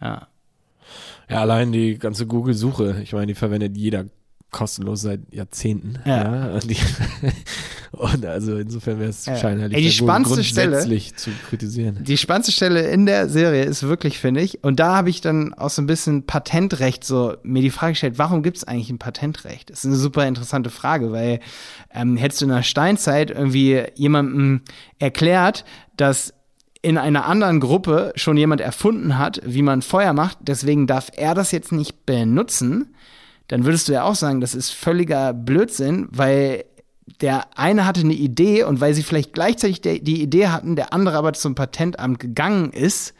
Ja. Ja, allein die ganze Google-Suche, ich meine, die verwendet jeder kostenlos seit Jahrzehnten. Ja. ja und, die, [LAUGHS] und, also insofern wäre es ja. scheinheilig, Ey, die spannendste Stelle, zu kritisieren. Die spannendste Stelle in der Serie ist wirklich, finde ich, und da habe ich dann auch so ein bisschen Patentrecht so mir die Frage gestellt, warum gibt es eigentlich ein Patentrecht? Das ist eine super interessante Frage, weil ähm, hättest du in der Steinzeit irgendwie jemandem erklärt, dass in einer anderen Gruppe schon jemand erfunden hat, wie man Feuer macht, deswegen darf er das jetzt nicht benutzen, dann würdest du ja auch sagen, das ist völliger Blödsinn, weil der eine hatte eine Idee und weil sie vielleicht gleichzeitig die Idee hatten, der andere aber zum Patentamt gegangen ist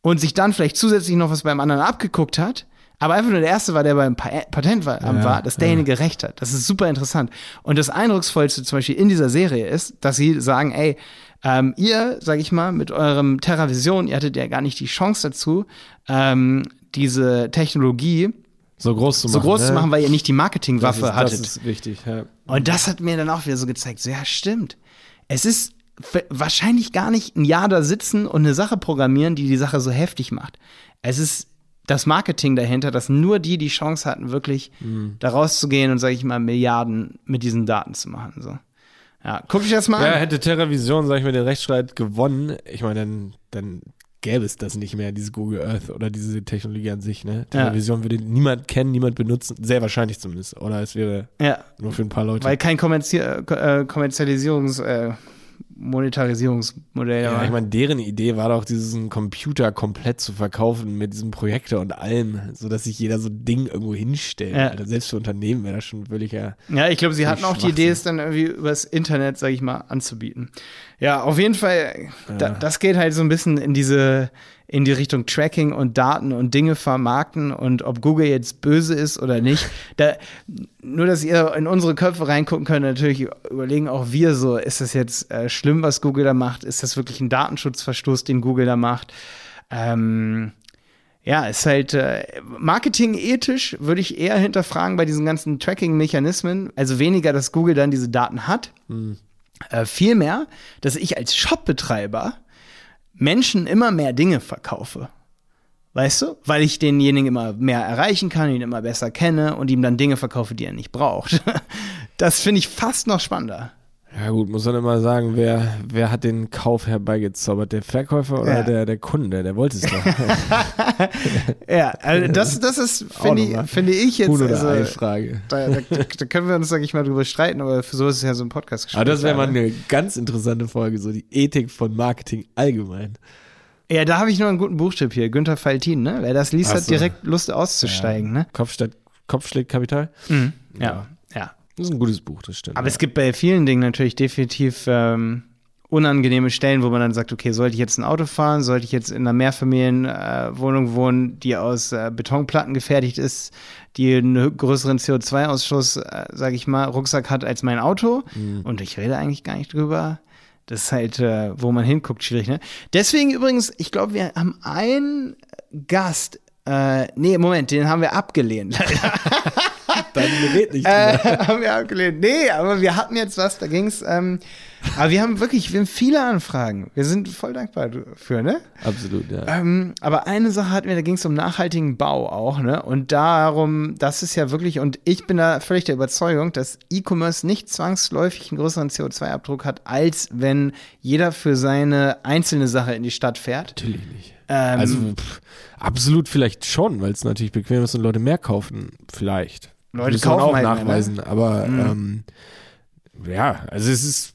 und sich dann vielleicht zusätzlich noch was beim anderen abgeguckt hat, aber einfach nur der Erste war, der beim Patentamt ja, war, dass derjenige ja. recht hat. Das ist super interessant. Und das Eindrucksvollste zum Beispiel in dieser Serie ist, dass sie sagen, ey, ähm, ihr, sag ich mal, mit eurem TerraVision, ihr hattet ja gar nicht die Chance dazu, ähm, diese Technologie so groß zu machen. So groß ne? zu machen, weil ihr nicht die Marketingwaffe das ist, hattet. Das ist wichtig, ja. Und das hat mir dann auch wieder so gezeigt, so ja, stimmt. Es ist wahrscheinlich gar nicht ein Jahr da sitzen und eine Sache programmieren, die die Sache so heftig macht. Es ist das Marketing dahinter, dass nur die die Chance hatten, wirklich mhm. da rauszugehen und, sage ich mal, Milliarden mit diesen Daten zu machen. So. Ja, guck ich das mal ja, an. Ja, hätte TerraVision, sag ich mal, den Rechtsstreit gewonnen, ich meine, dann, dann gäbe es das nicht mehr, dieses Google Earth oder diese Technologie an sich. Ne? Television ja. würde niemand kennen, niemand benutzen, sehr wahrscheinlich zumindest. Oder es wäre ja. nur für ein paar Leute. Weil kein Kommerzi äh, Kommerzialisierungs- äh, Monetarisierungsmodell. Ja, ich meine, deren Idee war doch, diesen Computer komplett zu verkaufen mit diesem Projektor und allem, sodass sich jeder so ein Ding irgendwo hinstellt. Ja. Alter, selbst für Unternehmen wäre das schon völliger. Ja, ich glaube, sie hatten auch die Idee, es dann irgendwie übers Internet, sag ich mal, anzubieten. Ja, auf jeden Fall, ja. da, das geht halt so ein bisschen in diese, in die Richtung Tracking und Daten und Dinge vermarkten und ob Google jetzt böse ist oder nicht. Da, nur, dass ihr in unsere Köpfe reingucken könnt, natürlich überlegen auch wir so, ist das jetzt äh, schlimm, was Google da macht? Ist das wirklich ein Datenschutzverstoß, den Google da macht? Ähm, ja, ist halt äh, marketingethisch würde ich eher hinterfragen bei diesen ganzen Tracking-Mechanismen. Also weniger, dass Google dann diese Daten hat. Hm. Äh, vielmehr, dass ich als Shopbetreiber Menschen immer mehr Dinge verkaufe. Weißt du? Weil ich denjenigen immer mehr erreichen kann, ihn immer besser kenne und ihm dann Dinge verkaufe, die er nicht braucht. [LAUGHS] Das finde ich fast noch spannender. Ja gut, muss man immer sagen, wer, wer hat den Kauf herbeigezaubert? Der Verkäufer oder ja. der, der Kunde? Der wollte es doch. [LAUGHS] ja, also das, das ist, finde ich, finde ich jetzt. Huhn also, Frage. Da, da, da, können wir uns, sag ich mal, drüber streiten, aber für so ist es ja so ein podcast Aber das wäre mal eine ganz interessante Folge, so die Ethik von Marketing allgemein. Ja, da habe ich noch einen guten Buchtipp hier, Günther Faltin, ne? Wer das liest, so. hat direkt Lust auszusteigen, ja. ne? Kopf, statt, Kopf schlägt Kapital. Mhm. Ja. ja. Das ist ein gutes Buch, das stimmt. Aber ja. es gibt bei vielen Dingen natürlich definitiv ähm, unangenehme Stellen, wo man dann sagt, okay, sollte ich jetzt ein Auto fahren, sollte ich jetzt in einer Mehrfamilienwohnung wohnen, die aus äh, Betonplatten gefertigt ist, die einen größeren CO2-Ausschuss, äh, sage ich mal, Rucksack hat als mein Auto. Mhm. Und ich rede eigentlich gar nicht drüber. Das ist halt, äh, wo man hinguckt, schwierig, ne? Deswegen übrigens, ich glaube, wir haben einen Gast, äh, nee, Moment, den haben wir abgelehnt. [LAUGHS] Dann red nicht. Äh, [LAUGHS] haben wir abgelehnt. Nee, aber wir hatten jetzt was, da ging es. Ähm, aber wir haben wirklich, wir haben viele Anfragen. Wir sind voll dankbar für, ne? Absolut, ja. Ähm, aber eine Sache hatten wir, da ging es um nachhaltigen Bau auch, ne? Und darum, das ist ja wirklich, und ich bin da völlig der Überzeugung, dass E-Commerce nicht zwangsläufig einen größeren CO2-Abdruck hat, als wenn jeder für seine einzelne Sache in die Stadt fährt. Natürlich nicht. Ähm, also pff, absolut vielleicht schon, weil es natürlich bequem ist und Leute mehr kaufen. Vielleicht Leute Muss man kaufen auch halt mehr, ne? nachweisen. Aber ähm, ja, also es ist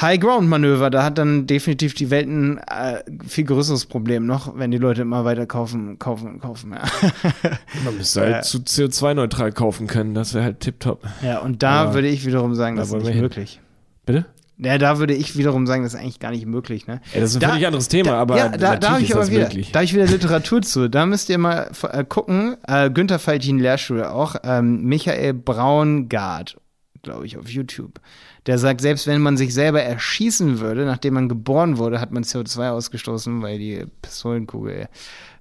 High-Ground-Manöver, da hat dann definitiv die Welt ein äh, viel größeres Problem noch, wenn die Leute immer weiter kaufen, kaufen und kaufen. Ja, [LAUGHS] Man müsste halt zu CO2-neutral kaufen können, das wäre halt tipptopp. ja und da Aber würde ich wiederum sagen, da das ist nicht möglich. Bitte? Ja, da würde ich wiederum sagen, das ist eigentlich gar nicht möglich. Ne? Ja, das ist ein Da- völlig anderes Thema, da, aber ja, da, da habe ich aber wieder, möglich. da ich wieder Literatur zu. Da müsst ihr mal äh, gucken. Äh, Günther Faltin Lehrschule auch. Ähm, Michael Braungart, glaube ich, auf YouTube. Der sagt, selbst wenn man sich selber erschießen würde, nachdem man geboren wurde, hat man CO2 ausgestoßen, weil die Pistolenkugel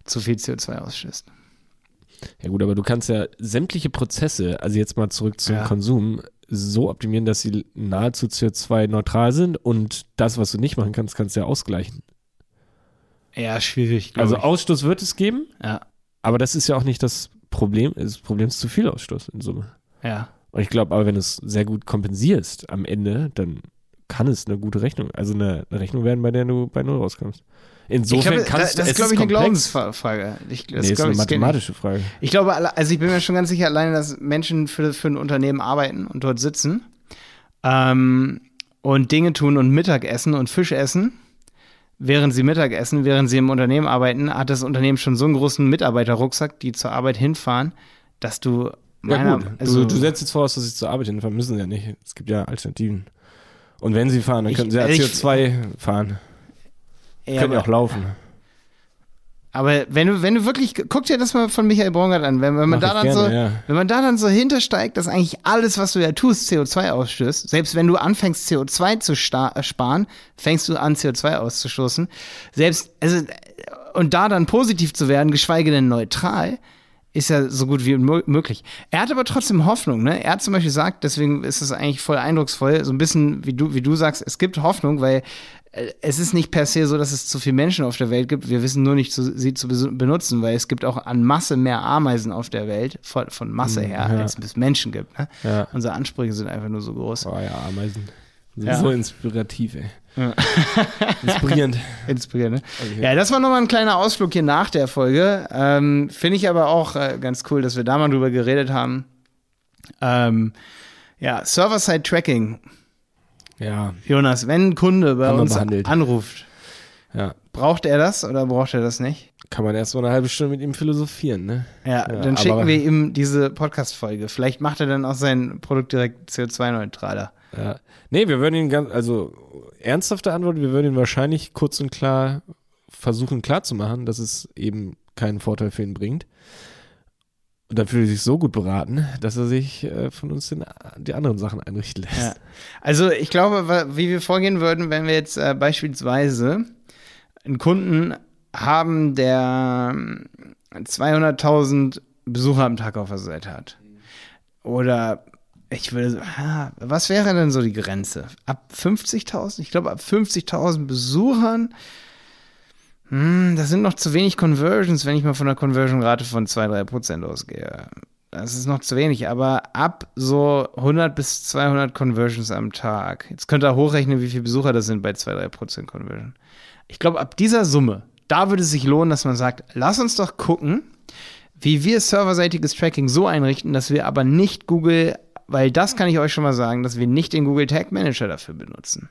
zu viel CO2 ausstößt. Ja gut, aber du kannst ja sämtliche Prozesse, also jetzt mal zurück zum Ja. Konsum, so optimieren, dass sie nahezu CO2-neutral sind und das, was du nicht machen kannst, kannst du ja ausgleichen. Ja, schwierig. Also ich. Ausstoß wird es geben, ja, aber das ist ja auch nicht das Problem. Das Problem ist zu viel Ausstoß in Summe. ja. Und ich glaube, aber wenn du es sehr gut kompensierst am Ende, dann kann es eine gute Rechnung, also eine, eine Rechnung werden, bei der du bei Null rauskommst. Insofern ich glaube, kannst da, das du, ist, es glaube ich, eine. Glaubensfrage. Ich, das Nee, ist eine ich, das mathematische Frage. Ich glaube, also ich bin mir schon ganz sicher alleine, dass Menschen für, für ein Unternehmen arbeiten und dort sitzen ähm, und Dinge tun und Mittag essen und Fisch essen. Während sie Mittag essen, während sie im Unternehmen arbeiten, hat das Unternehmen schon so einen großen Mitarbeiterrucksack, die zur Arbeit hinfahren, dass du Ja meiner, gut, also du, du setzt jetzt voraus, dass sie zur Arbeit hinfahren, müssen sie ja nicht. Es gibt ja Alternativen. Und wenn sie fahren, dann Ich- können sie ja also ich- CO2 fahren. Ja, können ja auch laufen. aber wenn du, wenn du wirklich, guck dir das mal von Michael Braungart an, wenn, wenn man Mach da dann so, gerne, ja. Wenn man da dann so hintersteigt, dass eigentlich alles, was du ja tust, CO2 ausstößt, selbst wenn du anfängst, CO2 zu äh, sparen, fängst du an, CO2 auszustoßen. Selbst, also, und da dann positiv zu werden, geschweige denn neutral, ist ja so gut wie mö- möglich. Er hat aber trotzdem Hoffnung, ne? Er hat zum Beispiel gesagt, deswegen ist es eigentlich voll eindrucksvoll, so ein bisschen, wie du, wie du sagst, es gibt Hoffnung, weil es ist nicht per se so, dass es zu viele Menschen auf der Welt gibt. Wir wissen nur nicht, zu, sie zu benutzen, weil es gibt auch an Masse mehr Ameisen auf der Welt, von, von Masse her, ja. als es Menschen gibt. Ne? Ja. Unsere Ansprüche sind einfach nur so groß. Oh ja, Ameisen. Sind Ja. So inspirativ, ey. [LAUGHS] Inspirierend. [LAUGHS] Inspirierend, ne? Okay. Ja, das war nochmal ein kleiner Ausflug hier nach der Folge. Ähm, Finde ich aber auch äh, ganz cool, dass wir da mal drüber geredet haben. Ähm, ja, Server-Side-Tracking. Ja, Jonas, wenn ein Kunde bei uns behandelt. anruft, ja. braucht er das oder braucht er das nicht? Kann man erst mal eine halbe Stunde mit ihm philosophieren, ne? Ja, Ja, dann schicken wir ihm diese Podcast-Folge. Vielleicht macht er dann auch sein Produkt direkt CO2-neutraler. Ja. Nee, wir würden ihn ganz, also ernsthafte Antwort, wir würden ihn wahrscheinlich kurz und klar versuchen klarzumachen, dass es eben keinen Vorteil für ihn bringt. Und dann fühlt er sich so gut beraten, dass er sich äh, von uns den, die anderen Sachen einrichten lässt. Ja. Also ich glaube, wie wir vorgehen würden, wenn wir jetzt äh, beispielsweise einen Kunden haben, der ähm, 200.000 Besucher am Tag auf der Seite hat. Oder ich würde, ah, was wäre denn so die Grenze? Ab 50.000? Ich glaube, ab 50.000 Besuchern, hm, das sind noch zu wenig Conversions, wenn ich mal von einer Conversion-Rate von 2-3% ausgehe. Das ist noch zu wenig, aber ab so 100 bis 200 Conversions am Tag. Jetzt könnt ihr hochrechnen, wie viele Besucher das sind bei 2-3% Conversion. Ich glaube, ab dieser Summe, da würde es sich lohnen, dass man sagt, lass uns doch gucken, wie wir serverseitiges Tracking so einrichten, dass wir aber nicht Google, weil das kann ich euch schon mal sagen, dass wir nicht den Google Tag Manager dafür benutzen,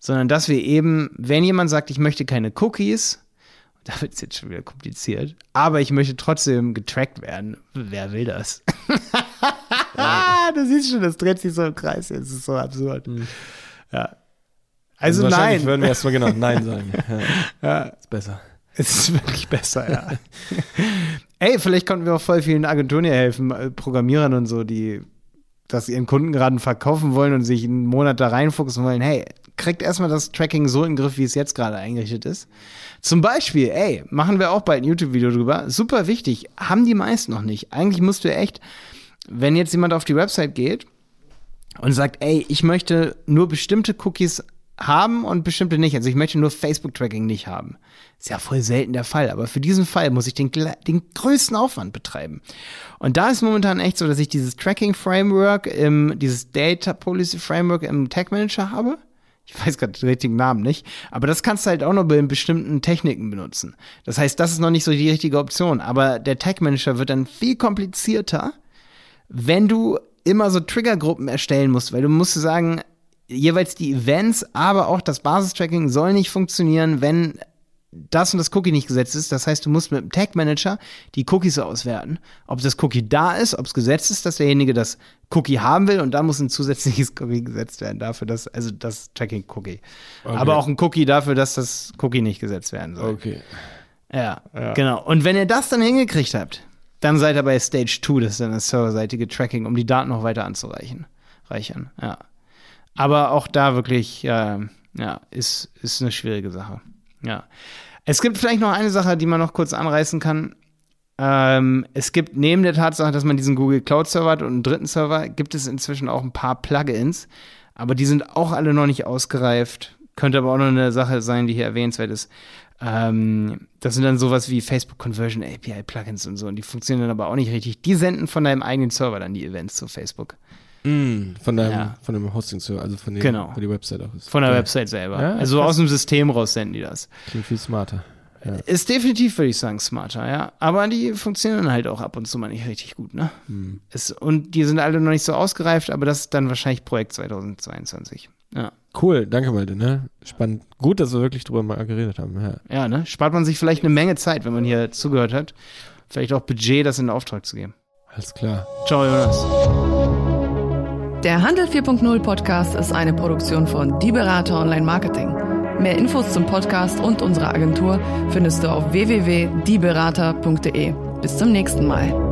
sondern dass wir eben, wenn jemand sagt, ich möchte keine Cookies, [LAUGHS] da wird es jetzt schon wieder kompliziert, aber ich möchte trotzdem getrackt werden, wer will das? [LAUGHS] du siehst schon, das dreht sich so im Kreis, das ist so absurd. Ja. Also wahrscheinlich nein, würden wir erstmal genau Nein sagen. [LAUGHS] Ja, ja, ist besser. es ist wirklich besser, ja. Ey, vielleicht konnten wir auch voll vielen Agenturen hier helfen, äh, Programmierern und so, die das ihren Kunden gerade verkaufen wollen und sich einen Monat da reinfuchsen wollen. Hey, kriegt erstmal das Tracking so in den Griff, wie es jetzt gerade eingerichtet ist. Zum Beispiel, ey, machen wir auch bald ein YouTube-Video drüber. Super wichtig, haben die meisten noch nicht. Eigentlich musst du echt, wenn jetzt jemand auf die Website geht und sagt, ey, ich möchte nur bestimmte Cookies haben und bestimmte nicht. Also ich möchte nur Facebook-Tracking nicht haben. Ist ja voll selten der Fall, aber für diesen Fall muss ich den, den größten Aufwand betreiben. Und da ist momentan echt so, dass ich dieses Tracking-Framework, dieses Data Policy Framework im Tag Manager habe. Ich weiß gerade den richtigen Namen nicht, aber das kannst du halt auch nur bei bestimmten Techniken benutzen. Das heißt, das ist noch nicht so die richtige Option, aber der Tag Manager wird dann viel komplizierter, wenn du immer so Triggergruppen erstellen musst, weil du musst sagen, jeweils die Events, aber auch das Basistracking soll nicht funktionieren, wenn das und das Cookie nicht gesetzt ist. Das heißt, du musst mit dem Tag Manager die Cookies auswerten. Ob das Cookie da ist, ob es gesetzt ist, dass derjenige das Cookie haben will und da muss ein zusätzliches [LAUGHS] Cookie gesetzt werden dafür, dass, also das Tracking Cookie. Okay. Aber auch ein Cookie dafür, dass das Cookie nicht gesetzt werden soll. Okay. Ja, ja, genau. Und wenn ihr das dann hingekriegt habt, dann seid ihr bei Stage 2, das ist dann das serverseitige Tracking, um die Daten noch weiter anzureichen. Reichern, ja. Aber auch da wirklich, äh, ja, ist, ist eine schwierige Sache. Ja. Es gibt vielleicht noch eine Sache, die man noch kurz anreißen kann. Ähm, es gibt neben der Tatsache, dass man diesen Google Cloud Server hat und einen dritten Server, gibt es inzwischen auch ein paar Plugins, aber die sind auch alle noch nicht ausgereift. Könnte aber auch noch eine Sache sein, die hier erwähnenswert ist. Ähm, das sind dann sowas wie Facebook Conversion API Plugins und so, und die funktionieren dann aber auch nicht richtig. Die senden von deinem eigenen Server dann die Events zu Facebook. Mm, von deinem, ja. von dem Hosting-Server, also von, dem, genau. von der Website auch ist. Von der ja. Website selber. Ja, also krass. aus dem System raus senden die das. Klingt viel smarter. Ja. Ist definitiv, würde ich sagen, smarter, ja. Aber die funktionieren halt auch ab und zu mal nicht richtig gut, ne? Hm. Es, und die sind alle noch nicht so ausgereift, aber das ist dann wahrscheinlich Projekt 2022. Ja. Cool, danke Malte, ne? Spannend. Gut, dass wir wirklich drüber mal geredet haben. Ja. ja, ne? Spart man sich vielleicht eine Menge Zeit, wenn man hier zugehört hat. Vielleicht auch Budget, das in Auftrag zu geben. Alles klar. Ciao, Jonas. Der Handel 4.0 Podcast ist eine Produktion von Die Berater Online Marketing. Mehr Infos zum Podcast und unserer Agentur findest du auf www.dieberater.de. Bis zum nächsten Mal.